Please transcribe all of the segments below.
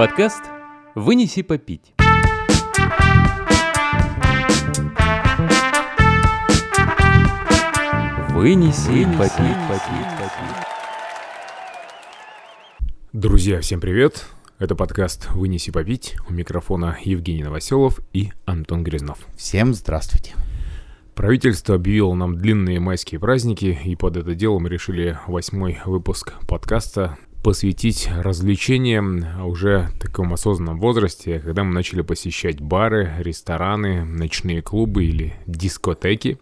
Подкаст «Вынеси попить». Вынеси, попить. Друзья, всем привет! Это подкаст «Вынеси попить». У микрофона Евгений Новоселов и Антон Грязнов. Всем здравствуйте. Правительство объявило нам длинные майские праздники, и под это дело мы решили восьмой выпуск подкаста посвятить развлечениям уже в таком осознанном возрасте, когда мы начали посещать бары, рестораны, ночные клубы или дискотеки.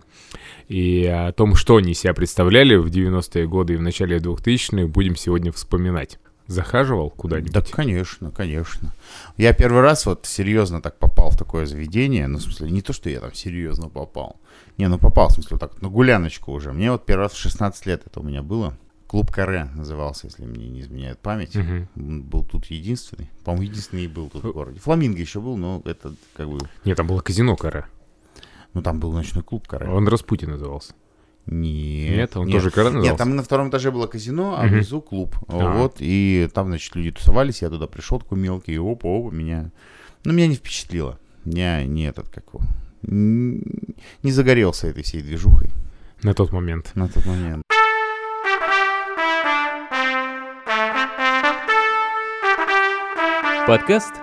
И о том, что они себя представляли в 90-е годы и в начале 2000-х, будем сегодня вспоминать. Захаживал куда-нибудь? Да, конечно, конечно. Я первый раз вот серьезно так попал в такое заведение. Ну, в смысле, не то, что я там серьезно попал. Не, ну попал, в смысле, вот так, на гуляночку уже. Мне вот первый раз в 16 лет это у меня было. Клуб Каре назывался, если мне не изменяет память. Он Был тут единственный. По-моему, единственный и был тут в городе. Фламинго еще был, но это как бы... Нет, там было казино Кара. Ну, там был ночной клуб Каре. Он Распутин назывался. Нет. Нет, он тоже Каре назывался? Нет, там на втором этаже было казино, а Мгм. внизу клуб. А. Вот, и там, значит, люди тусовались, я туда пришел такой мелкий, и опа-опа, меня... Ну, меня не впечатлило. Я не этот, как его... Не загорелся этой всей движухой На тот момент. на тот момент. Подкаст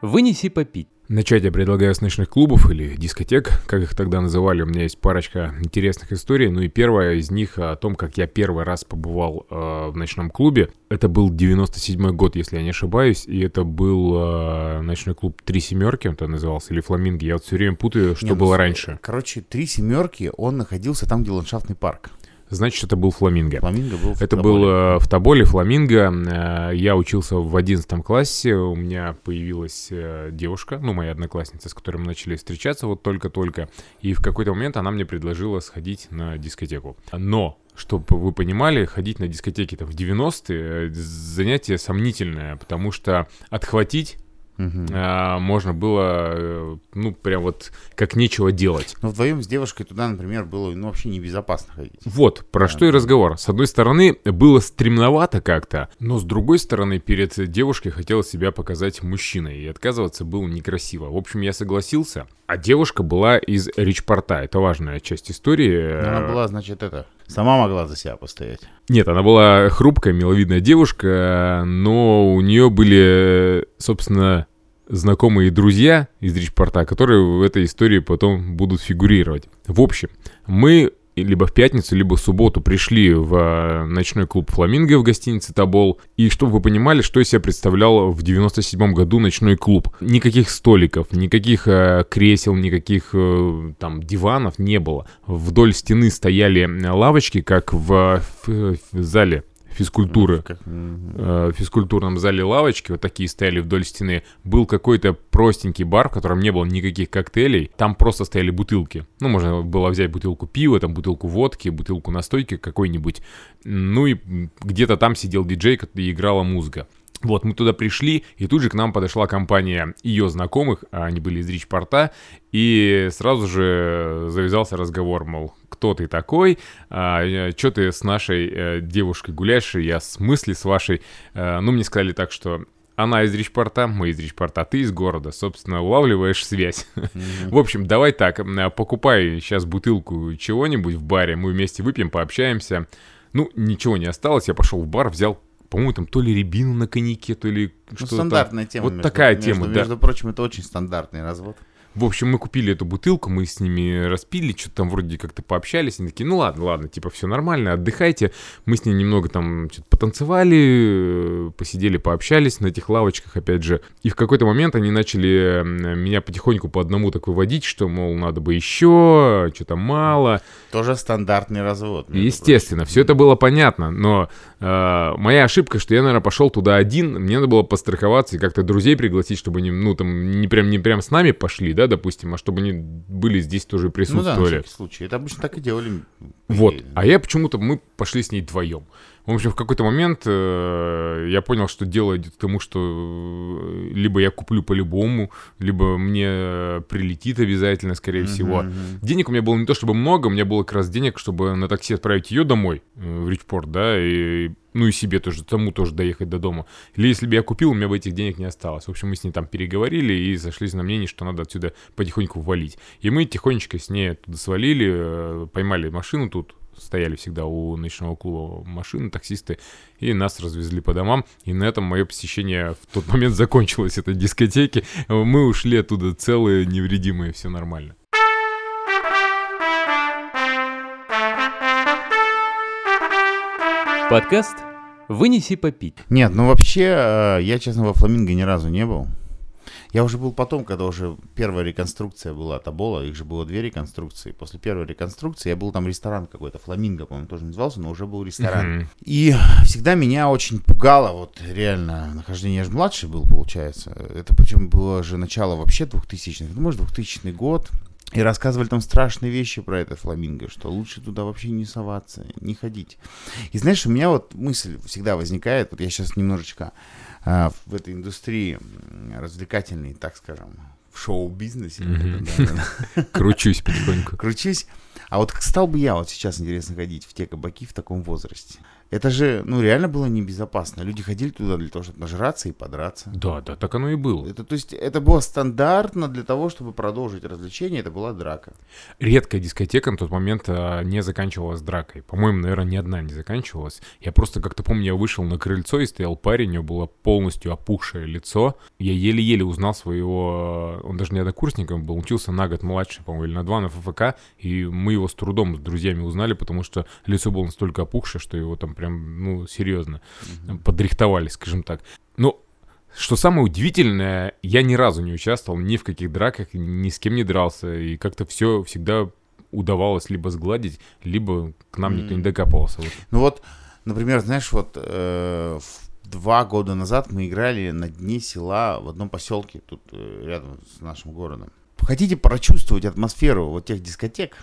«Вынеси попить». Начать я предлагаю с ночных клубов или дискотек, как их тогда называли. У меня есть парочка интересных историй. Ну и первая из них о том, как я первый раз побывал э, в ночном клубе. Это был 97 год, если я не ошибаюсь. И это был э, ночной клуб «Три семерки», он то назывался, или «Фламинго». Я вот все время путаю, что Не, ну, было раньше. Короче, три семерки, он находился там, где ландшафтный парк. Значит, это был «Фламинго». Фламинго был Это был э, в Тоболе, Фламинго. Э, Я учился в 11 классе. У меня появилась э, девушка, ну, моя одноклассница, с которой мы начали встречаться вот только-только. И в какой-то момент она мне предложила сходить на дискотеку. Но чтобы вы понимали, ходить на дискотеки-то в 90-е э, занятие сомнительное, потому что отхватить Мгм. э, можно было, э, ну, прям вот как нечего делать. Но вдвоем с девушкой туда, например, было ну, вообще небезопасно ходить. Вот, про Да. что и разговор. С одной стороны, было стремновато как-то, но с другой стороны, перед девушкой хотел себя показать мужчиной, и отказываться было некрасиво. В общем, я согласился. А девушка была из Ричпорта, это важная часть истории. Она была, значит, это... Сама могла за себя постоять. Нет, она была хрупкая, миловидная девушка, но у нее были, собственно, знакомые друзья из Ричпорта, которые в этой истории потом будут фигурировать. В общем, мы либо в пятницу, либо в субботу пришли в э, ночной клуб «Фламинго» в гостинице «Тобол». И чтобы вы понимали, что из себя представлял в 97 году ночной клуб. Никаких столиков, никаких э, кресел, никаких э, там диванов не было. Вдоль стены стояли э, лавочки, как в, в- в зале физкультуры Как- э, в физкультурном зале лавочки, вот такие стояли вдоль стены, был какой-то простенький бар, в котором не было никаких коктейлей, там просто стояли бутылки. Ну, можно было взять бутылку пива, там бутылку водки, бутылку настойки какой-нибудь. Ну и где-то там сидел диджей, и играла музыка. Вот, мы туда пришли, и тут же к нам подошла компания ее знакомых, а они были из Ричпорта, и сразу же завязался разговор, мол, кто ты такой, что ты с нашей э, девушкой гуляешь, и я в смысле с вашей, Э, ну, мне сказали так, что она из Ричпорта, мы из Ричпорта, а ты из города, собственно, улавливаешь связь. В общем, давай так, м, покупай сейчас бутылку чего-нибудь в баре, мы вместе выпьем, пообщаемся. Ну, ничего не осталось, я пошел в бар, взял, по-моему, там то ли рябину на коньяке, то ли Ну, что-то. стандартная тема. Вот между- такая между- тема, да. Между прочим, это очень стандартный развод. В общем, мы купили эту бутылку, мы с ними распили, что-то там вроде как-то пообщались. Они такие, ну ладно, ладно, типа все нормально, отдыхайте. Мы с ней немного там что-то потанцевали, э, посидели, пообщались на этих лавочках, опять же. И в какой-то момент они начали меня потихоньку по одному так выводить, что, мол, надо бы еще, что-то мало. Тоже стандартный развод. Естественно, все это было понятно, но э, моя ошибка, что я, наверное, пошел туда один, мне надо было постраховаться и как-то друзей пригласить, чтобы они, ну, там, не прям, не прям с нами пошли, да, допустим, а чтобы они были здесь тоже прочим. Ну да, на присутствовали. всякий случай. Это обычно так и делали Вот. А я почему-то, мы пошли с ней вдвоем. В общем, в какой-то момент э, я понял, что дело идет к тому, что э, либо я куплю по-любому, либо мне э, прилетит обязательно, скорее всего. Денег у меня было не то чтобы много, у меня было как раз денег, чтобы на такси отправить ее домой, э, в Ричпорт, да, и ну и себе тоже, тому тоже доехать до дома. Или если бы я купил, у меня бы этих денег не осталось. В общем, мы с ней там переговорили и сошлись на мнении, что надо отсюда потихоньку валить. И мы тихонечко с ней оттуда свалили, э, поймали машину тут, стояли всегда у ночного клуба машины, таксисты, и нас развезли по домам. И на этом мое посещение в тот момент закончилось, этой дискотеки. Мы ушли оттуда целые, невредимые, все нормально. Подкаст «Вынеси попить». Нет, ну вообще, э, я, честно, во Фламинго ни разу не был. Я уже был потом, когда уже первая реконструкция была Табола, их же было две реконструкции. После первой реконструкции я был там ресторан какой-то, Фламинго, по-моему, тоже назывался, но уже был ресторан. Мгм. И всегда меня очень пугало, вот реально, нахождение, я же младший был, получается. Это причем было же начало вообще 2000-х, ну, может, 2000 год. И рассказывали там страшные вещи про это фламинго, что лучше туда вообще не соваться, не ходить. И знаешь, у меня вот мысль всегда возникает, вот я сейчас немножечко а, в этой индустрии развлекательной, так скажем, в шоу-бизнесе, Мгм. да, Кручусь потихоньку. кручусь. А вот стал бы я вот сейчас, интересно, ходить в те кабаки в таком возрасте? Это же, ну, реально было небезопасно. Люди ходили туда для того, чтобы нажраться и подраться. Да, да, так оно и было. Это, то есть, это было стандартно для того, чтобы продолжить развлечение, это была драка. Редкая дискотека на тот момент а, не заканчивалась дракой. По-моему, наверное, ни одна не заканчивалась. Я просто как-то помню, я вышел на крыльцо и стоял парень, у него было полностью опухшее лицо. Я еле-еле узнал своего... а, Он даже не однокурсником был, учился на год младше, по-моему, или на два на ФФК. И мы его с трудом с друзьями узнали, потому что лицо было настолько опухшее, что его там прям, ну, серьезно подрихтовали, скажем так. Но что самое удивительное, я ни разу не участвовал ни в каких драках, ни с кем не дрался, и как-то все всегда удавалось либо сгладить, либо к нам никто не докапывался. Вот. Ну вот, например, знаешь, вот э, два года назад мы играли на дне села в одном поселке, тут э, рядом с нашим городом. Хотите прочувствовать атмосферу вот тех дискотек?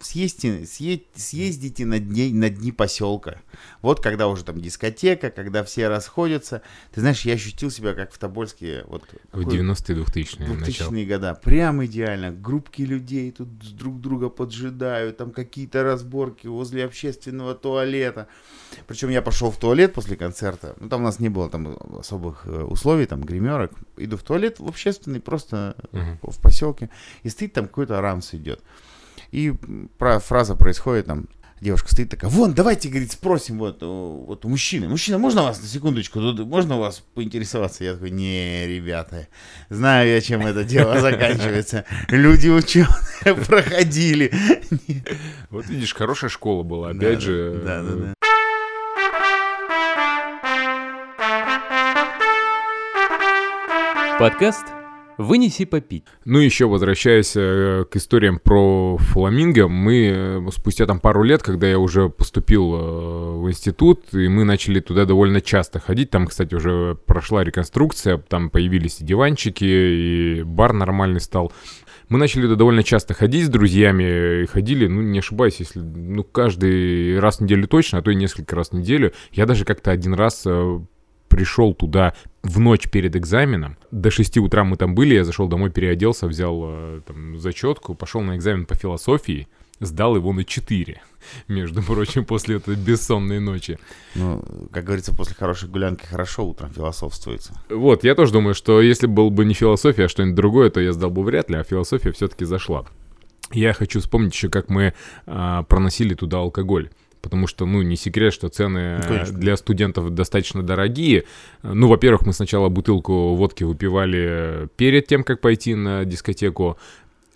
Съездите, съе- съездите на, дни, на дни поселка. Вот когда уже там дискотека, когда все расходятся. Ты знаешь, я ощутил себя как в Тобольске. Вот, В какой- 90-е, 2000-е начало. 2000-е года. Прям идеально. Группки людей тут друг друга поджидают. Там какие-то разборки возле общественного туалета. Причем я пошел в туалет после концерта. Ну, там у нас не было там особых э, условий, там гримерок. Иду в туалет в общественный, просто Мгм. в поселке. И стоит там какой-то рамс идет. И про, фраза происходит там. Девушка стоит такая, вон, давайте, говорит, спросим вот, у- вот у мужчины. Мужчина, можно вас на секундочку, тут можно у вас поинтересоваться? Я такой, не, ребята, знаю я, чем это дело заканчивается. Люди ученые проходили. Вот видишь, хорошая школа была. Опять же, да, да, э, да. Подкаст «Вынеси попить». Ну, еще возвращаясь э, к историям про фламинго, мы э, спустя там пару лет, когда я уже поступил э, в институт, и мы начали туда довольно часто ходить, там, кстати, уже прошла реконструкция, там появились и диванчики, и бар нормальный стал. Мы начали туда довольно часто ходить с друзьями, и ходили, ну, не ошибаюсь, если, ну, каждый раз в неделю точно, а то и несколько раз в неделю. Я даже как-то один раз пришел туда в ночь перед экзаменом. До 6 утра мы там были, я зашел домой, переоделся, взял э, там зачетку, пошел на экзамен по философии, сдал его на 4, между прочим, после этой бессонной ночи. Ну, как говорится, после хорошей гулянки хорошо утром философствуется. Вот, я тоже думаю, что если был бы не философия, а что-нибудь другое, то я сдал бы вряд ли, а философия все-таки зашла. Я хочу вспомнить еще, как мы а, проносили туда алкоголь. Потому что, ну, не секрет, что цены Ну, конечно. для студентов достаточно дорогие. Ну, во-первых, мы сначала бутылку водки выпивали перед тем, как пойти на дискотеку.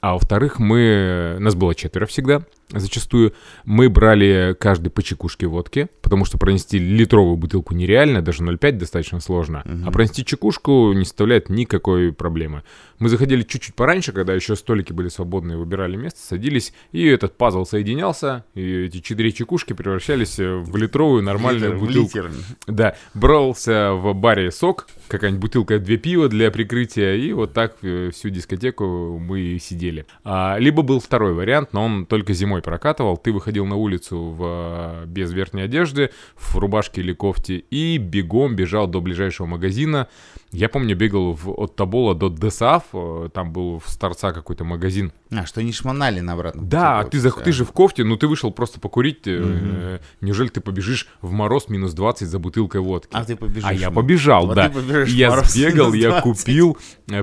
А во-вторых, мы... Нас было четверо всегда, зачастую. Мы брали каждый по чекушке водки, потому что пронести литровую бутылку нереально, даже 0,5 достаточно сложно. А пронести чекушку не составляет никакой проблемы. Мы заходили чуть-чуть пораньше, когда еще столики были свободные, выбирали место, садились, и этот пазл соединялся, и эти четыре чекушки превращались в литровую нормальную Литр в бутылку. литер. Да, брался в баре сок, какая-нибудь бутылка две пива для прикрытия, и вот так э, всю дискотеку мы сидели. А, либо был второй вариант, но он только зимой прокатывал. Ты выходил на улицу в, без верхней одежды, в рубашке или кофте, и бегом бежал до ближайшего магазина. Я помню, бегал в, от Табола до ДСАФ, э, там был в Старца какой-то магазин. А, что не шмонали на обратном Да, пути, ты, вот, зах- ты же в кофте, ну ты вышел просто покурить. э, неужели ты побежишь в мороз минус 20 за бутылкой водки? А ты побежишь. А я ну. побежал, Вот да. ты побежишь в я мороз сбегал, минус я 20. купил,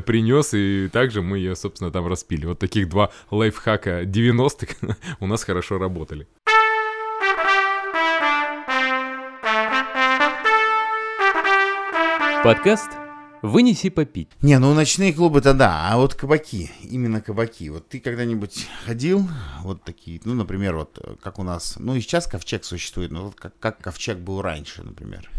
принес, и также мы ее, собственно, там распили. Вот таких два лайфхака 90-х у нас хорошо работали. Подкаст «Вынеси попить». Не, ну ночные клубы-то да, а вот кабаки, именно кабаки. Вот ты когда-нибудь ходил, вот такие, ну, например, вот э, как у нас, ну и сейчас ковчег существует, но вот как, как ковчег был раньше, например.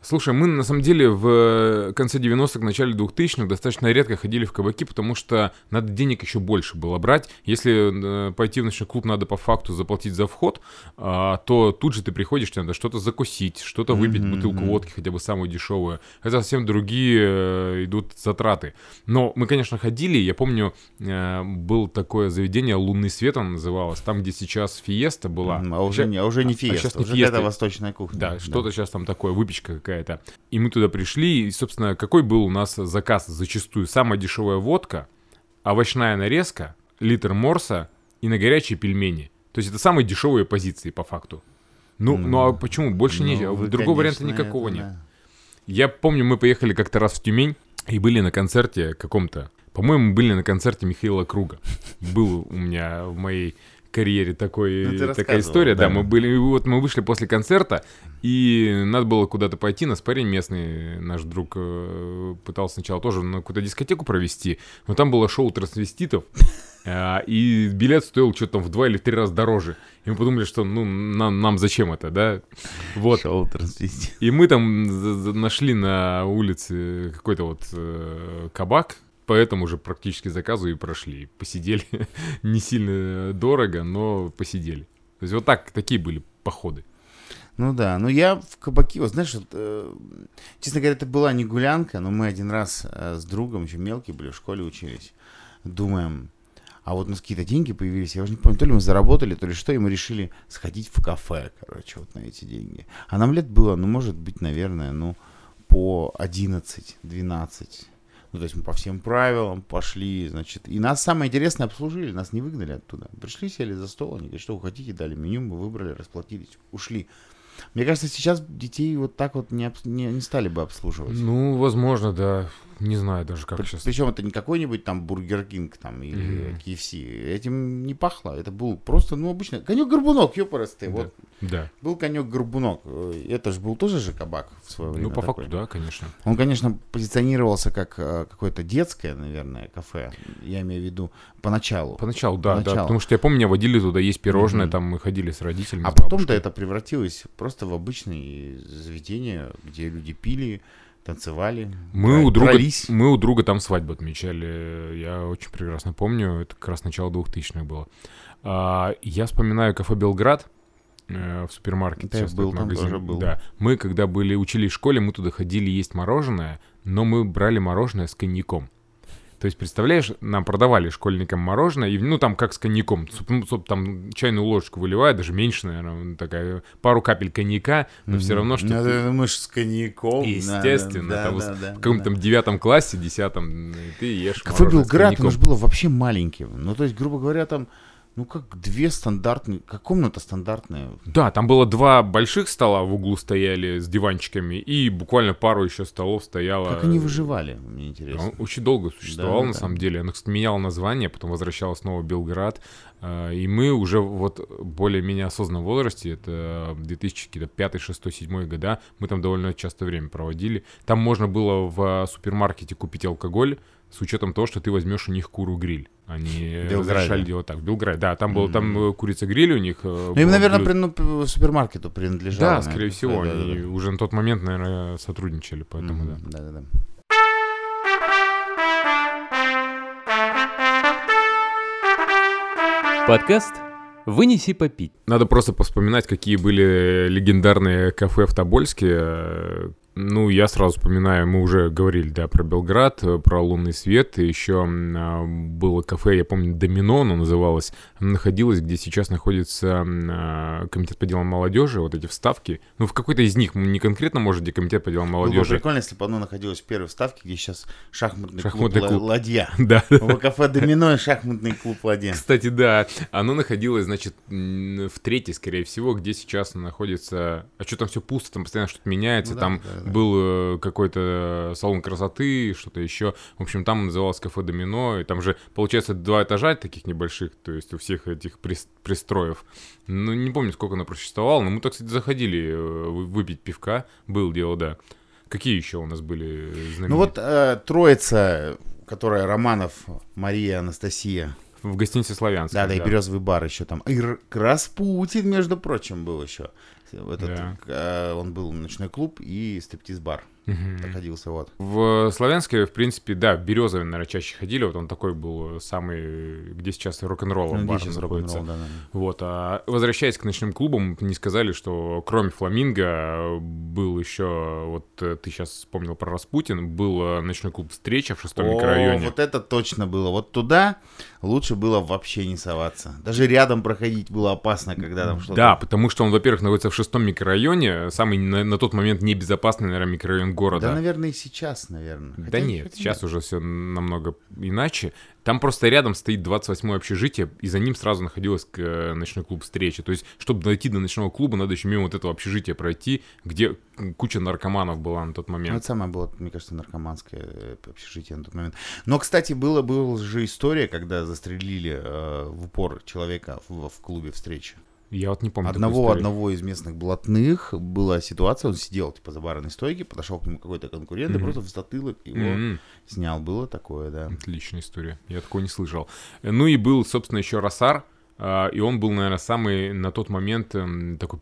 Слушай, мы на самом деле в э, конце 90-х, начале 2000-х достаточно редко ходили в кабаки, потому что надо денег еще больше было брать. Если э, пойти в ночной клуб, надо по факту заплатить за вход, а, то тут же ты приходишь, тебе надо что-то закусить, что-то выпить, Мгм, бутылку водки, хотя бы самую дешевую. Это совсем другие э, идут затраты. Но мы, конечно, ходили. Я помню, э, было такое заведение «Лунный свет» оно называлось, там, где сейчас фиеста была. А уже Ща- не, а уже не а щас фиеста, не уже фиеста. восточная кухня. Да, что-то сейчас там такое, выпечка какая-то. И мы туда пришли, и, собственно, какой был у нас заказ зачастую? Самая дешевая водка, овощная нарезка, литр морса и на горячие пельмени. То есть это самые дешевые позиции по факту. Ну, М. ну а почему? Больше. Ну, вы, Другого варианта конечно, никакого это нет. да. Я помню, мы поехали как-то раз в Тюмень и были на концерте каком-то. По-моему, были на концерте Михаила Круга. Был у меня в моей карьере такой, Ну, такая история. Да. да. мы были, вот мы вышли после концерта, и надо было куда-то пойти. Нас парень местный, наш друг, э, пытался сначала тоже на какую-то дискотеку провести, но там было шоу трансвеститов, а, и билет стоил что-то там в два или в три раза дороже. И мы подумали, что ну нам, нам зачем это, да? Вот. Шоу трансвестит. И мы там нашли на улице какой-то вот э, кабак, поэтому уже практически заказу и прошли. Посидели не сильно дорого, но посидели. То есть вот так, такие были походы. Ну да, ну я в кабаки, вот знаешь, вот, э, честно говоря, это была не гулянка, но мы один раз э, с другом, еще мелкие были, в школе учились, думаем, а вот у нас какие-то деньги появились, я уже не помню, то ли мы заработали, то ли что, и мы решили сходить в кафе, короче, вот на эти деньги. А нам лет было, ну, может быть, наверное, ну, по 11-12. Ну, то есть мы по всем правилам пошли, значит, и нас самое интересное обслужили, нас не выгнали оттуда. Пришли, сели за стол, они говорят, что вы хотите, дали меню, мы выбрали, расплатились, ушли. Мне кажется, сейчас детей вот так вот не, не, не стали бы обслуживать. Ну, возможно, да. Не знаю даже, как сейчас. Причем это не какой-нибудь там Бургер Кинг там или Мгм. KFC. Этим не пахло. Это был просто, ну, обычно конек-горбунок, ёпарасты. Да. Вот Да. был конек-горбунок. Э, Это же был тоже же кабак в свое время. Ну, по такой. факту, да, конечно. Он, конечно, позиционировался как э, какое-то детское, наверное, кафе. Я имею в виду поначалу. Поначалу, да, да. Поначалу. Потому что я помню, меня водили туда есть пирожное, Мгм. там мы ходили с родителями. А потом-то это превратилось просто в обычные заведения, где люди пили, танцевали, Мы у, друга, дрались. мы у друга там свадьбу отмечали. Я очень прекрасно помню. Это как раз начало 2000-х было. А, я вспоминаю кафе «Белград» э, в супермаркете. Да, сейчас был там, магазин. тоже был. Да. Мы, когда были, учились в школе, мы туда ходили есть мороженое, но мы брали мороженое с коньяком. То есть, представляешь, нам продавали школьникам мороженое, и, ну, там как с коньяком, суп- ну, там чайную ложечку выливают, даже меньше, наверное, такая, пару капель коньяка, но все равно, что Ну, ты- ж с коньяком. Естественно, да, там да, в да, каком-то да. там девятом классе, десятом, ты ешь с Белград, коньяком. оно же было вообще маленьким. Ну, то есть, грубо говоря, там, ну, как две стандартные, как комната стандартная. Да, там было два больших стола в углу стояли с диванчиками, и буквально пару еще столов стояло. Как они выживали, мне Он интересно. очень долго существовал, Да, на да. самом деле. Кстати, меняло название, потом возвращалось снова в Белград. А, И мы уже вот более-менее осознанном возрасте, это 2005, 6, 7 года, мы там довольно часто время проводили. Там можно было в супермаркете купить алкоголь с учетом того, что ты возьмешь у них куру-гриль. Они Белграде. разрешали делать так. В Белграде, да. Там был там э, курица-гриль у них. Ну, им, наверное, при, ну, супермаркету принадлежало. Да, наверное, скорее всего. да, Они да, да. уже на тот момент, наверное, сотрудничали, поэтому да. Мгм, Да-да-да. Подкаст «Вынеси попить». Надо просто поспоминать, какие были легендарные кафе в Тобольске. Ну, я сразу вспоминаю, мы уже говорили, да, про Белград, э, про лунный свет. Еще а, было кафе, я помню, Домино оно называлось. Оно находилось, где сейчас находится а, комитет по делам молодежи, вот эти вставки. Ну, в какой-то из них, не конкретно, может, где комитет по делам Было бы молодежи. прикольно, если бы оно находилось в первой вставке, где сейчас шахматный, Шахматный клуб, клуб. «Ла- «Ладья». Да, В кафе «Домино» и шахматный клуб «Ладья». Кстати, да, оно находилось, значит, в третьей, скорее всего, где сейчас находится... А что там все пусто, там постоянно что-то меняется, Ну да, там да. Был э, какой-то салон красоты, что-то еще. В общем, там называлось кафе Домино, и там же, получается, два этажа таких небольших, то есть у всех этих прис- пристроев. Ну, не помню, сколько оно просуществовало, но мы, так кстати, заходили э, вы- выпить пивка, был дело, да. Какие еще у нас были знаменитые? Ну вот э, троица, которая Романов, Мария, Анастасия. В гостинице «Славянск». Да, да, и березовый бар еще там. И Распутин, между прочим, был еще. Этот, Да. э, он был ночной клуб и стриптиз-бар. Мгм. Находился вот. В Славянске, в принципе, да, в Березове, наверное, чаще ходили. Вот он такой был самый, где сейчас рок-н-ролл Ну, бар находится. да, да. Вот, а возвращаясь к ночным клубам, не сказали, что кроме Фламинго был еще, вот э, ты сейчас вспомнил про Распутин, был э, ночной клуб «Встреча» в шестом О, микрорайоне. вот это точно было. Вот туда лучше было вообще не соваться. Даже рядом проходить было опасно, когда там что-то... Да, потому что он, во-первых, находится в шестом микрорайоне, самый на, на тот момент небезопасный, наверное, микрорайон города. Да, наверное, и сейчас, наверное. Да Хотя- нет, хотя сейчас уже все намного иначе. Там просто рядом стоит 28-е общежитие, и за ним сразу находилось э, ночной клуб встречи. То есть, чтобы дойти до ночного клуба, надо еще мимо вот этого общежития пройти, где куча наркоманов была на тот Ну, момент. это самое было, мне кажется, наркоманское э, общежитие на тот момент. Но, кстати, было, была же история, когда застрелили э, в упор человека в, в клубе встречи. Я вот не помню. Одного, одного из местных блатных была ситуация, он сидел типа за барной стойки, подошел к нему какой-то конкурент и Мгм. просто в затылок его М, снял. Было такое, да. Отличная история. Я такого не слышал. Э, Ну и был, собственно, еще Росар. А, И он был, наверное, самый на тот момент эм, такой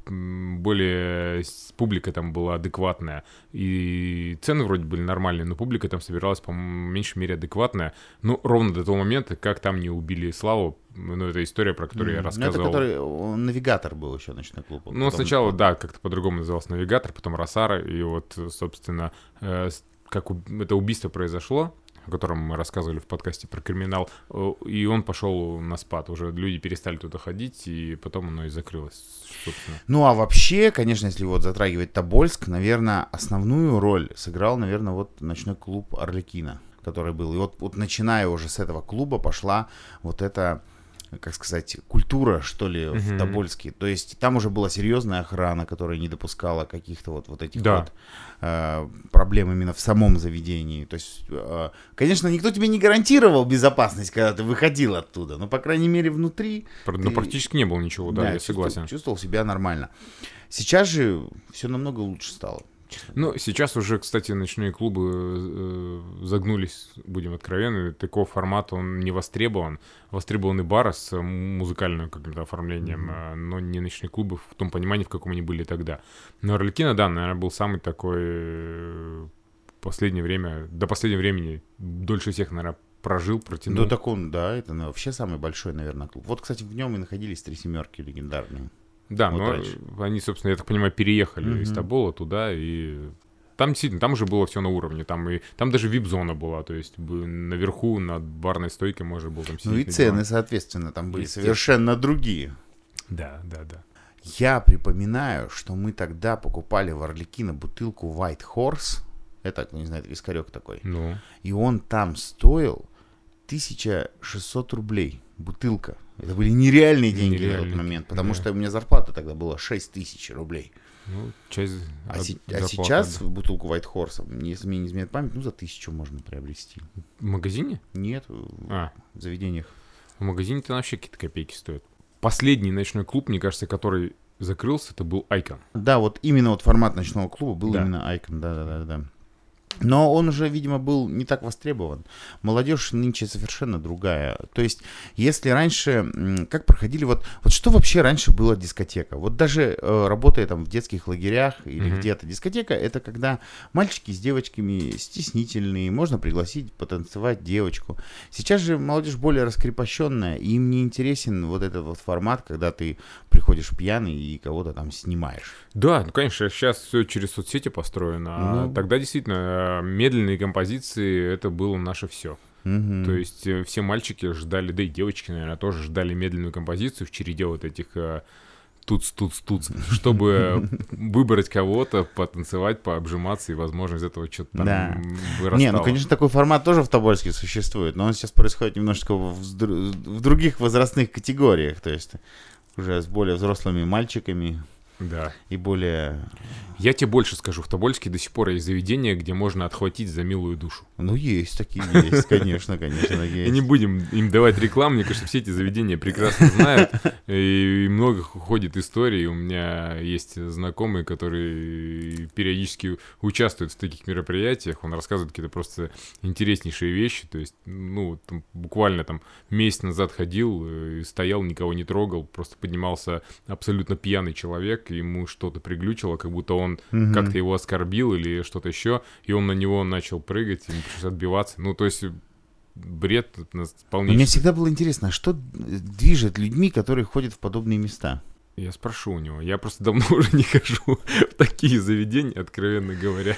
более с- публика там была адекватная. И цены вроде были нормальные, но публика там собиралась, по меньшей мере, адекватная. Ну, ровно до того момента, как там не убили Славу. Ну, это история, про которую я М, ну, это рассказывал. который, он навигатор был еще ночной клуб. он Ну, потом- сначала, да, как-то по-другому назывался навигатор, потом Росара, и вот, э, собственно, э, как у- это убийство произошло, о котором мы рассказывали в подкасте про криминал, э, и он пошел на спад. Уже люди перестали туда ходить, и потом оно и закрылось, собственно. Ну, а вообще, конечно, если вот затрагивать Тобольск, наверное, основную роль сыграл, наверное, вот ночной клуб Орликина, который был. И вот, вот начиная уже с этого клуба пошла вот эта как сказать, культура, что ли, в Мгм. Тобольске. То есть там уже была серьезная охрана, которая не допускала каких-то вот, вот этих Да. вот э, проблем именно в самом заведении. То есть, э, конечно, никто тебе не гарантировал безопасность, когда ты выходил оттуда, но, по крайней мере, внутри Пр- ты- Ну, практически не было ничего, да, я чувствовал- согласен. Чувствовал себя нормально. Сейчас же все намного лучше стало. Честно Ну, сейчас уже, кстати, ночные клубы э, загнулись, будем откровенны. Такого формата он не востребован. Востребованы бары с э, музыкальным каким-то оформлением, э, но не ночные клубы в том понимании, в каком они были тогда. Но Орликина, да, наверное, был самый такой э, последнее время, до последнего времени дольше всех, наверное, прожил, протянул. Ну, так он, да, это ну, вообще самый большой, наверное, клуб. Вот, кстати, в нем и находились три семерки легендарные. Да, Вот но раньше. они, собственно, я так понимаю, переехали из Мгм. Тобола туда, и там действительно, там уже было все на уровне, там и там даже вип-зона была, то есть наверху над барной стойкой можно было там сидеть. Ну и на цены, диване. соответственно, там были совершенно другие. Да, да, да. Я припоминаю, что мы тогда покупали в Орликино бутылку White Horse. Это, ну, не знаю, это вискарек такой. Ну, И он там стоил 1600 рублей. Бутылка. Это были нереальные деньги на Нереальные, тот момент, потому да. что у меня зарплата тогда была 6000 рублей. ну, часть А, се- а сейчас да. бутылку White Horse, если мне не изменяет память, ну за тысячу можно приобрести. В магазине? Нет, в А, заведениях. в магазине то вообще какие-то копейки стоят. Последний ночной клуб, мне кажется, который закрылся, это был Айкон. Да, вот именно вот формат ночного клуба был Да. именно Icon, да-да-да. Но он уже, видимо, был не так востребован. Молодежь нынче совершенно другая. То есть, если раньше, как проходили, вот, вот что вообще раньше было дискотека? Вот даже э, работая там в детских лагерях или Мгм. где-то, дискотека это когда мальчики с девочками стеснительные, можно пригласить потанцевать девочку. Сейчас же молодежь более раскрепощенная, и им не интересен вот этот вот формат, когда ты приходишь пьяный и кого-то там снимаешь. Да, ну, конечно, сейчас все через соцсети построено. А Ну. тогда действительно медленные композиции это было наше все. Мгм. То есть э, все мальчики ждали, да и девочки, наверное, тоже ждали медленную композицию в череде вот этих э, туц, туц, туц, чтобы выбрать кого-то, потанцевать, пообжиматься, и, возможно, из этого что-то там Да. вырастало. Не, ну, конечно, такой формат тоже в Тобольске существует, но он сейчас происходит немножечко в, в других возрастных категориях, то есть уже с более взрослыми мальчиками Да. и более... Я тебе больше скажу, в Тобольске до сих пор есть заведение, где можно отхватить за милую душу. Ну, есть такие, есть, конечно, конечно, есть. не будем им давать рекламу, мне кажется, все эти заведения прекрасно знают, и много ходит историй. У меня есть знакомый, который периодически участвует в таких мероприятиях, он рассказывает какие-то просто интереснейшие вещи, то есть, ну, там буквально там месяц назад ходил, э, и стоял, никого не трогал, просто поднимался абсолютно пьяный человек, ему что-то приглючило, как будто он Мгм. как-то его оскорбил или что-то еще, и он на него начал прыгать, ему пришлось отбиваться. Ну, то есть бред полнейший. Мне всегда было интересно, что движет людьми, которые ходят в подобные места? Я спрошу у него. Я просто давно уже не хожу в такие заведения, откровенно говоря.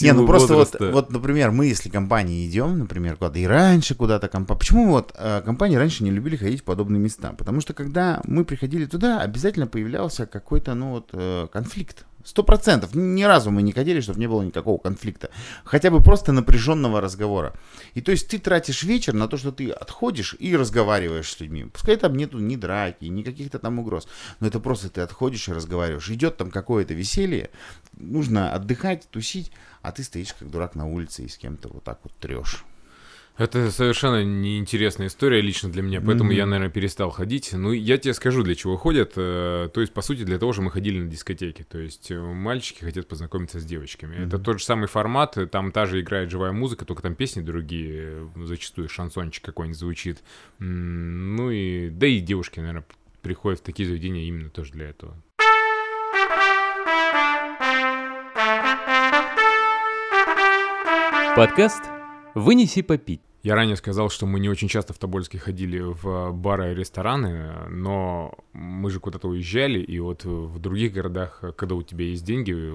Не, ну просто вот, возраста. вот, например, мы, если компанией идем, например, куда-то, и раньше куда-то компания... Почему вот э, компании раньше не любили ходить в подобные места? Потому что когда мы приходили туда, обязательно появлялся какой-то, ну вот, э, конфликт. Сто процентов. Ни разу мы не ходили, чтобы не было никакого конфликта. Хотя бы просто напряженного разговора. И то есть ты тратишь вечер на то, что ты отходишь и разговариваешь с людьми. Пускай там нету ни драки, ни каких-то там угроз. Но это просто ты отходишь и разговариваешь. Идет там какое-то веселье, нужно отдыхать, тусить, а ты стоишь как дурак на улице и с кем-то вот так вот трешь. Это совершенно неинтересная история лично для меня, поэтому Мгм. я, наверное, перестал ходить. Ну, я тебе скажу, для чего ходят. э, То есть, по сути, для того же мы ходили на дискотеки. То есть, э, мальчики хотят познакомиться с девочками. Это тот же самый формат, там та же играет живая музыка, только там песни другие, э, зачастую шансончик какой-нибудь звучит. Ну и, да и девушки, наверное, приходят в такие заведения именно тоже для этого. Подкаст «Вынеси попить». Я ранее сказал, что мы не очень часто в Тобольске ходили в бары и рестораны, но мы же куда-то уезжали, и вот в других городах, когда у тебя есть деньги,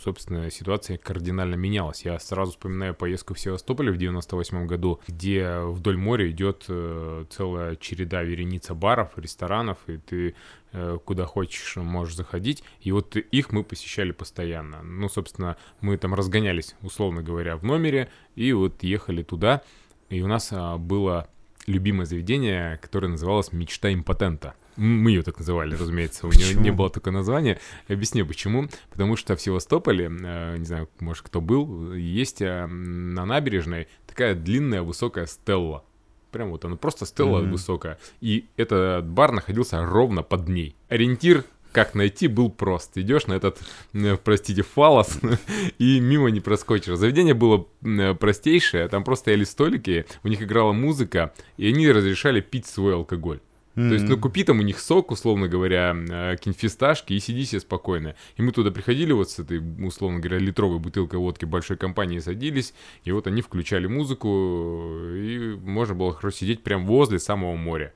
собственно, ситуация кардинально менялась. Я сразу вспоминаю поездку в Севастополь в 98 году, где вдоль моря идет э, целая череда вереница баров, ресторанов, и ты э, куда хочешь можешь заходить. И вот их мы посещали постоянно. Ну, собственно, мы там разгонялись, условно говоря, в номере, и вот ехали туда. И у нас а, было любимое заведение, которое называлось «Мечта импотента». Мы ее так называли, разумеется, у нее Почему? не было такого названия. Объясню почему. Потому что в Севастополе, э, не знаю, может, кто был, есть а, на набережной такая длинная высокая стелла. Прям вот она просто стелла Мгм. высокая. И этот бар находился ровно под ней. Ориентир как найти был прост. Идешь на этот, э, простите, фалос, и мимо не проскочишь. Заведение было э, простейшее, там просто стояли столики, у них играла музыка, и они разрешали пить свой алкоголь. То есть, ну, купи там у них сок, условно говоря, э, какие-нибудь фисташки и сиди себе спокойно. И мы туда приходили вот с этой, условно говоря, литровой бутылкой водки большой компании садились, и вот они включали музыку, и можно было хорошо сидеть прям возле самого моря.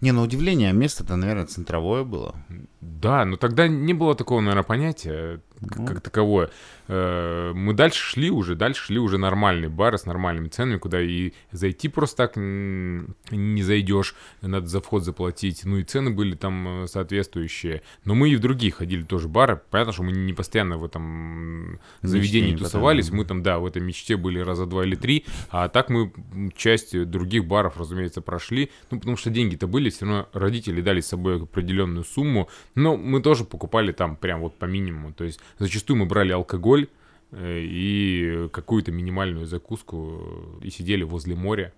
Не, на удивление, место-то, наверное, центровое было. Да, но тогда не было такого, наверное, понятия Ну. как таковое. Э, Мы дальше шли уже, дальше шли уже нормальные бары с нормальными ценами, куда и зайти просто так не зайдешь, надо за вход заплатить. Ну и цены были там э, соответствующие. Но мы и в другие ходили тоже бары. Понятно, что мы не постоянно в этом заведении Мечте, тусовались. потом. Мы там, да, в этой мечте были раза два или три. А так мы часть других баров, разумеется, прошли. Ну, потому что деньги-то были, все равно родители дали с собой определенную сумму. Но мы тоже покупали там прям вот по минимуму. То есть зачастую мы брали алкоголь э, и какую-то минимальную закуску э, и сидели возле моря,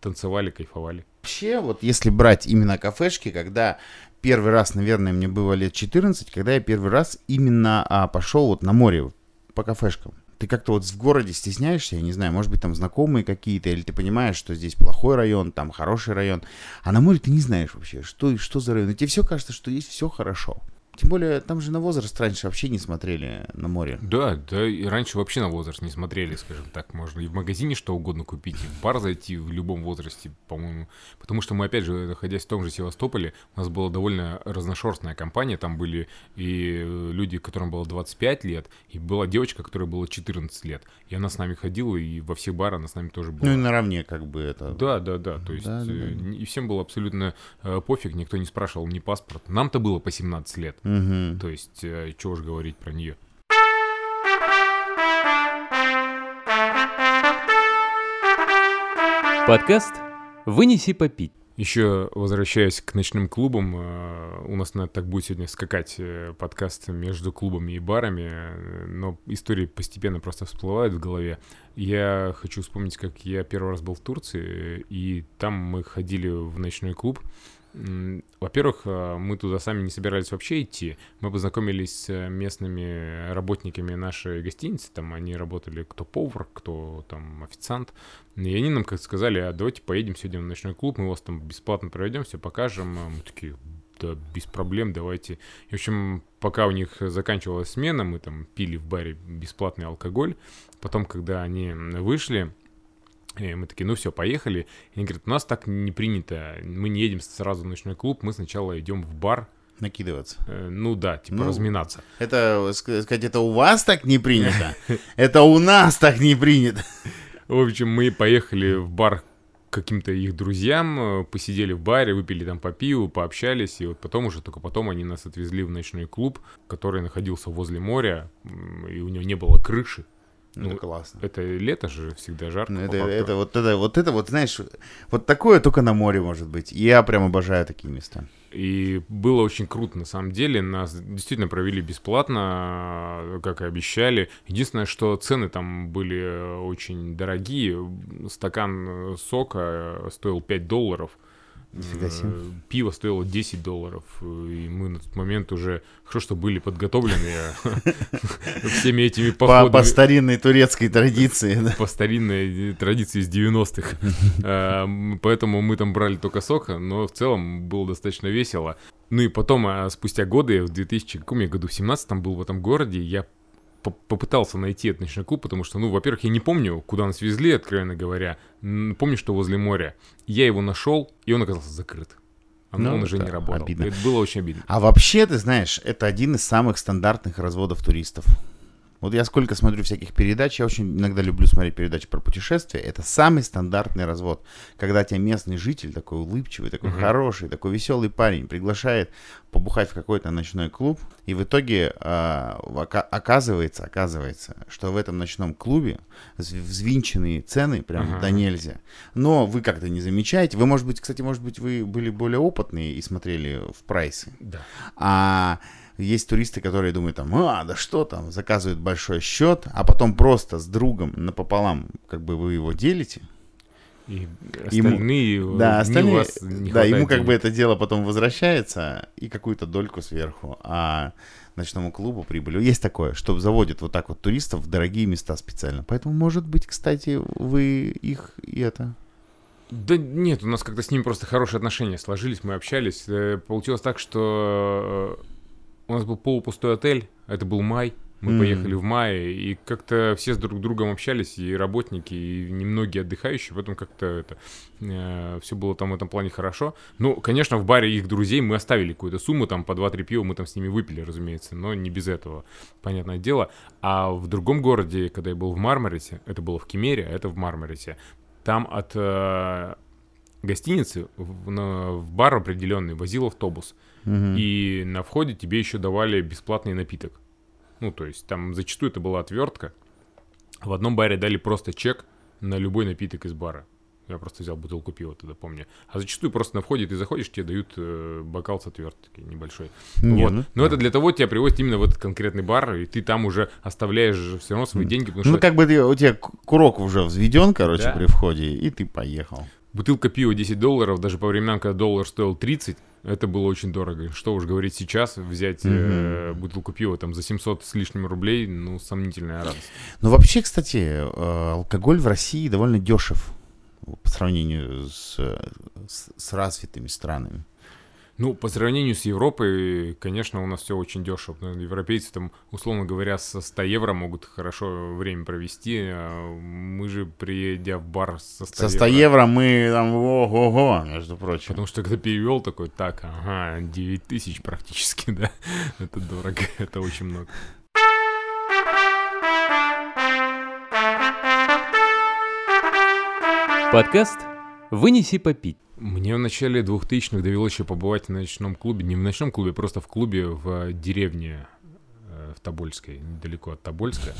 танцевали, кайфовали. Вообще, вот если брать именно кафешки, когда первый раз, наверное, мне было лет 14, когда я первый раз именно а, пошел вот на море по кафешкам. Ты как-то вот в городе стесняешься, я не знаю, может быть, там знакомые какие-то, или ты понимаешь, что здесь плохой район, там хороший район. А на море ты не знаешь вообще, что, что за район. И тебе все кажется, что здесь все хорошо. Тем более, там же на возраст раньше вообще не смотрели на море. Да, да, и раньше вообще на возраст не смотрели, скажем так. Можно и в магазине что угодно купить, и в бар зайти в любом возрасте, по-моему. Потому что мы, опять же, находясь в том же Севастополе, у нас была довольно разношерстная компания. Там были и люди, которым было 25 лет, и была девочка, которой было 14 лет. И она с нами ходила, и во всех барах она с нами тоже была. Ну и наравне как бы это... Да, да, да. То есть Да, да, э, да. и всем было абсолютно э, пофиг, никто не спрашивал ни паспорт. Нам-то было по 17 лет. Мгм. То есть, э, чего уж говорить про нее. Подкаст «Вынеси попить». Еще возвращаясь к ночным клубам, э, у нас на так будет сегодня скакать э, подкаст между клубами и барами, но истории постепенно просто всплывают в голове. Я хочу вспомнить, как я первый раз был в Турции, и там мы ходили в ночной клуб. Во-первых, э, мы туда сами не собирались вообще идти. Мы познакомились с э, местными работниками нашей гостиницы. Там они работали кто повар, кто там официант. И они нам как сказали, а давайте поедем сегодня в ночной клуб, мы вас там бесплатно проведем, все покажем. А Мы такие, да, без проблем, давайте. И, в общем, пока у них заканчивалась смена, мы там пили в баре бесплатный алкоголь. Потом, когда они вышли, и мы такие, ну все, поехали. И они говорят, у нас так не принято, мы не едем сразу в ночной клуб, мы сначала идем в бар, Накидываться. э, ну да, типа Ну, разминаться. Это, ск- сказать, это у вас так не принято? Это у нас так не принято. В общем, мы поехали в бар к каким-то их друзьям, э, посидели в баре, выпили там по пиву, пообщались, и вот потом уже, только потом они нас отвезли в ночной клуб, который находился возле моря, и у него не было крыши. Ну, Ну, классно. Это лето же всегда жарко. Ну, Это, это вот это вот это вот, знаешь, вот такое только на море может быть. Я прям обожаю такие места. И было очень круто, на самом деле. Нас действительно провели бесплатно, как и обещали. Единственное, что цены там были э, очень дорогие. Стакан э, сока э, стоил 5 долларов. Нифига себе. Э, Пиво стоило 10 долларов. э, И мы на тот момент уже хорошо, что были подготовлены всеми этими По, походами по старинной турецкой традиции. по старинной э, традиции из 90-х. А, м, Поэтому мы там брали только сок, но в целом было достаточно весело. Ну и потом, а, спустя годы, в 2000, каком я году, в 17 там был в этом городе, я попытался найти этот ночной клуб, потому что, ну, во-первых, я не помню, куда нас везли, откровенно говоря. Помню, что возле моря. Я его нашел, и он оказался закрыт. А Ну, он уже не работал. обидно. Это было очень обидно. А вообще, ты знаешь, это один из самых стандартных разводов туристов. Вот я сколько смотрю всяких передач, я очень иногда люблю смотреть передачи про путешествия. Это самый стандартный развод. Когда тебя местный житель, такой улыбчивый, такой Мгм. хороший, такой веселый парень, приглашает побухать в какой-то ночной клуб, и в итоге ока- оказывается, оказывается, что в этом ночном клубе вз- взвинченные цены прям Ага. до нельзя. Но вы как-то не замечаете. Вы, может быть, кстати, может быть, вы были более опытные и смотрели в прайсы. Да. А есть туристы, которые думают там, а, да что там, заказывают большой счет, а потом просто с другом напополам, как бы вы его делите. И Ему- остальные... э, Да, остальные, у вас не да, ему как бы это дело потом возвращается и какую-то дольку сверху, а ночному клубу прибыль. Есть такое, что заводят вот так вот туристов в дорогие места специально. Поэтому, может быть, кстати, вы их и это... Да нет, у нас как-то с ними просто хорошие отношения сложились, мы общались. Э, Получилось так, что э, у нас был полупустой отель, это был май, мы Мгм. поехали в мае, и как-то все с друг другом общались, и работники, и немногие отдыхающие, поэтому как-то это все было там в этом плане хорошо. Ну, конечно, в баре их друзей мы оставили какую-то сумму, там по 2-3 пива мы там с ними выпили, разумеется, но не без этого, понятное дело. А в другом городе, когда я был в Мармарите, это было в Кемере, а это в Мармарите, там от э, гостиницы в, на- в бар определенный возил автобус. И на входе тебе еще давали бесплатный напиток. Ну, то есть там зачастую это была отвертка. В одном баре дали просто чек на любой напиток из бара. Я просто взял бутылку пива тогда, помню. А зачастую просто на входе ты заходишь, тебе дают э, бокал с отверткой небольшой. Не, вот. ну, Но это для того тебя привозят именно в этот конкретный бар, и ты там уже оставляешь все равно свои деньги, Ну, что как бы ты- у тебя курок уже взведен, короче, Да. при входе, и ты поехал. Бутылка пива 10 долларов, даже по временам, когда доллар стоил 30, это было очень дорого. Что уж говорить сейчас, взять э, бутылку пива там за 700 с лишним рублей, ну, сомнительная радость. Ну, вообще, кстати, э, алкоголь в России довольно дешев по сравнению с, с, с развитыми странами. Ну, по сравнению с Европой, конечно, у нас все очень дешево. Ну, Европейцы там, условно говоря, со 100 евро могут хорошо время провести. А мы же, приедя в бар со 100, Со 100 евро мы там ого-го, между прочим. Потому что когда перевел такой, так, ага, 9 тысяч практически, да, это дорого, это очень много. Подкаст «Вынеси попить». Мне в начале 2000-х довелось еще побывать в ночном клубе, не в ночном клубе, просто в клубе в деревне э, в Тобольской, недалеко от Тобольска.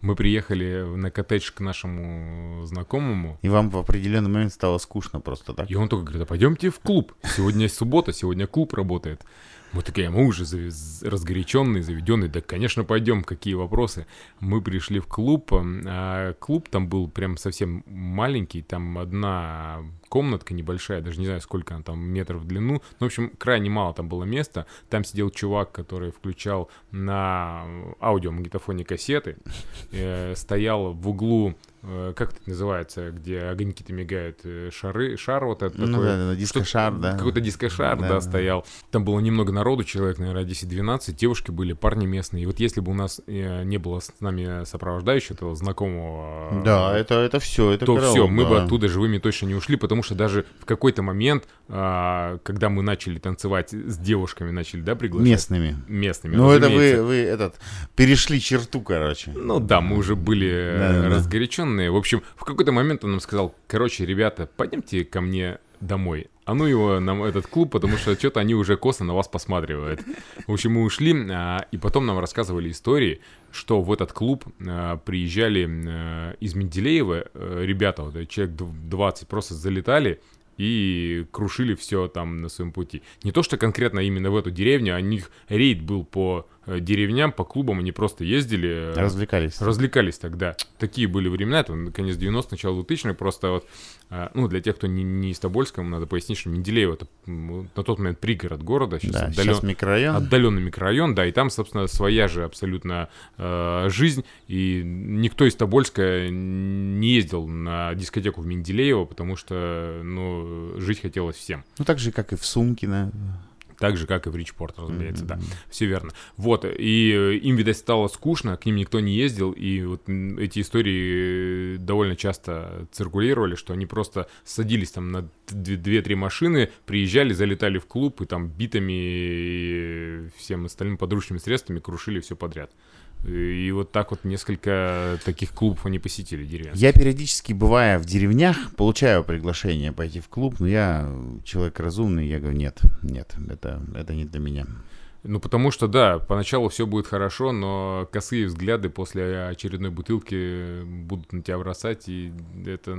Мы приехали на коттедж к нашему знакомому, И вам в определенный момент стало скучно просто, так? и он только говорит, а пойдемте в клуб. Сегодня суббота, сегодня клуб работает. Мы такие, мы уже зави- разгоряченные, заведенные, да, конечно, пойдем, какие вопросы. Мы пришли в клуб, а клуб там был прям совсем маленький, там одна комнатка небольшая, даже не знаю, сколько она там метров в длину. Ну, в общем, крайне мало там было места. Там сидел чувак, который включал на аудиомагнитофоне кассеты, э, стоял в углу как это называется, где огоньки-то мигают, э, шары, шар вот этот Ну такой, да, да, да, дискошар, да. Какой-то дискошар, Да, да, да. стоял. Там было немного народу, человек, наверное, 10-12, девушки были, парни местные. И вот если бы у нас э, не было с нами сопровождающего, этого знакомого, Да, э, это, это все, это то караул, все, мы бы да. оттуда живыми точно не ушли, потому что даже в какой-то момент, а, когда мы начали танцевать с девушками, начали, да, приглашать? Местными. Местными, Ну, это вы, вы этот, перешли черту, короче. Ну да, мы уже были э, Да-да-да. Разгоряченные. В общем, в какой-то момент он нам сказал, короче, ребята, пойдемте ко мне домой. А ну его, нам этот клуб, потому что что-то они уже косо на вас посматривают. В общем, мы ушли, а, и потом нам рассказывали истории, что в этот клуб а, приезжали а, из Менделеева э, ребята, вот, человек дв- 20, просто залетали и крушили все там на своем пути. Не то, что конкретно именно в эту деревню, а у них рейд был по деревням, по клубам, они просто ездили. э, Развлекались. Развлекались тогда. Такие были времена, это конец 90-х, начало 2000-х, просто вот, а, ну, для тех, кто не, не из Тобольска, надо пояснить, что Менделеево это на тот момент пригород города, сейчас, Да, отдален- сейчас микрорайон. отдаленный микрорайон, да, и там, собственно, своя же абсолютно э, жизнь, и никто из Тобольска не ездил на дискотеку в Менделеево, потому что, ну, жить хотелось всем. Ну, так же, как и в Сумкино. Так же, как и в Ричпорт, разумеется, да. Все верно. Вот, и э, им, видать, стало скучно, к ним никто не ездил, и вот эти истории э, довольно часто циркулировали, что они просто садились там на д- две-три машины, приезжали, залетали в клуб, и там битами и всем остальным подручными средствами крушили все подряд. И вот так вот несколько таких клубов они посетили деревенских. Я периодически, бывая в деревнях, получаю приглашение пойти в клуб, но я человек разумный, я говорю, нет, нет, это, это не для меня. Ну, потому что, да, поначалу все будет хорошо, но косые взгляды после очередной бутылки будут на тебя бросать, и это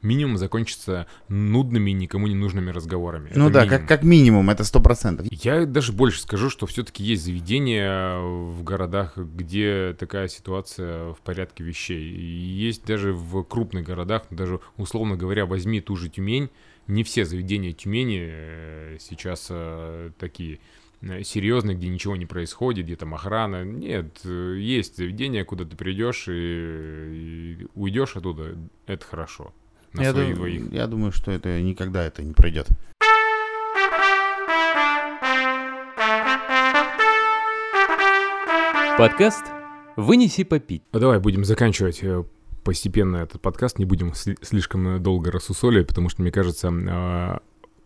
минимум закончится нудными, никому не нужными разговорами. ну Это да, минимум. как, как минимум, это сто процентов. Я даже больше скажу, что все-таки есть заведения в городах, где такая ситуация в порядке вещей. И есть даже в крупных городах, даже условно говоря, возьми ту же Тюмень, не все заведения Тюмени э, сейчас э, такие э, серьезные, где ничего не происходит, где там охрана. Нет, э, есть заведения, куда ты придешь и, и уйдешь оттуда, это хорошо. На Я, своих дум- двоих. я думаю, что это никогда это не пройдет. Подкаст «Вынеси попить». А давай будем заканчивать э, постепенно этот подкаст, не будем сли- слишком долго рассусоливать, потому что, мне кажется, а,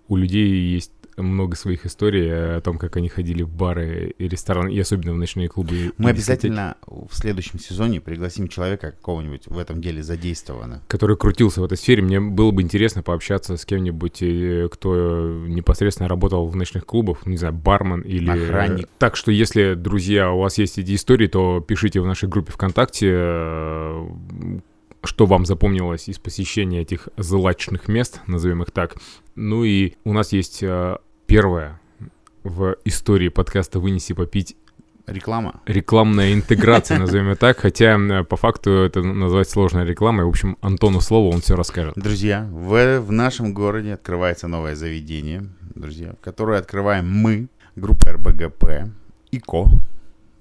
у людей есть много своих историй о том, как они ходили в бары и рестораны, и особенно в ночные клубы. Мы обязательно в следующем сезоне пригласим человека какого-нибудь в этом деле задействованного. Который крутился в этой сфере. Мне было бы интересно пообщаться с кем-нибудь, э, кто непосредственно работал в ночных клубах, не знаю, бармен или... Охранник. Так что, если, друзья, у вас есть эти истории, то пишите в нашей группе ВКонтакте, э, что вам запомнилось из посещения этих злачных мест, назовем их так. Ну и у нас есть первое в истории подкаста «Вынеси попить» Реклама. рекламная интеграция, назовем ее так, хотя по факту это назвать сложной рекламой. В общем, Антону слово, он все расскажет. Друзья, в, в нашем городе открывается новое заведение, друзья, которое открываем мы, группа РБГП, ИКО.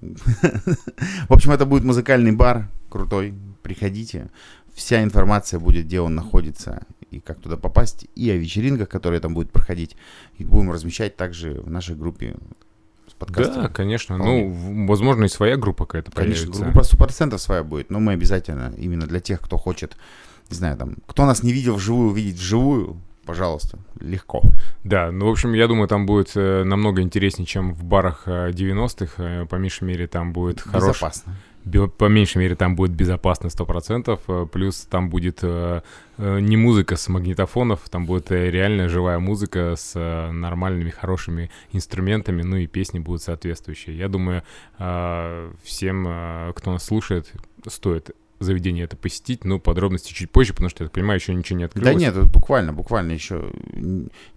В общем, это будет музыкальный бар крутой. Приходите. Вся информация будет, где он находится и как туда попасть, и о вечеринках, которые там будут проходить. И будем размещать также в нашей группе с подкастом. Да, конечно. Вполне. Ну, возможно, и своя группа какая-то Конечно, появится. группа 100% своя будет, но мы обязательно, именно для тех, кто хочет, не знаю, там, кто нас не видел вживую, увидеть вживую, пожалуйста, легко. Да, ну, в общем, я думаю, там будет э, намного интереснее, чем в барах э, 90-х. Э, по меньшей мере, там будет хорош... Безопасно. Бе- По меньшей мере, там будет безопасно 100%, э, плюс там будет не музыка с магнитофонов, там будет реальная живая музыка с нормальными, хорошими инструментами, ну и песни будут соответствующие. Я думаю, всем, кто нас слушает, стоит заведение это посетить, но подробности чуть позже, потому что, я так понимаю, еще ничего не открылось. Да нет, это буквально, буквально еще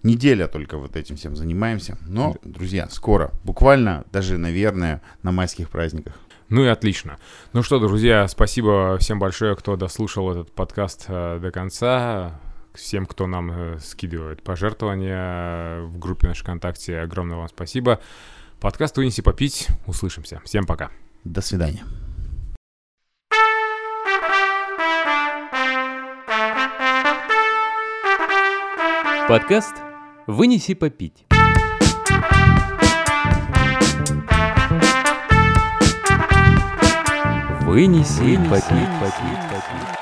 неделя только вот этим всем занимаемся. Но, друзья, скоро, буквально, даже, наверное, на майских праздниках. Ну и отлично. Ну что, друзья, спасибо всем большое, кто дослушал этот подкаст э, до конца. Всем, кто нам э, скидывает пожертвования э, в группе нашей ВКонтакте, огромное вам спасибо. Подкаст «Вынеси попить». Услышимся. Всем пока. До свидания. Подкаст «Вынеси попить». Вынеси попить. попить, попить.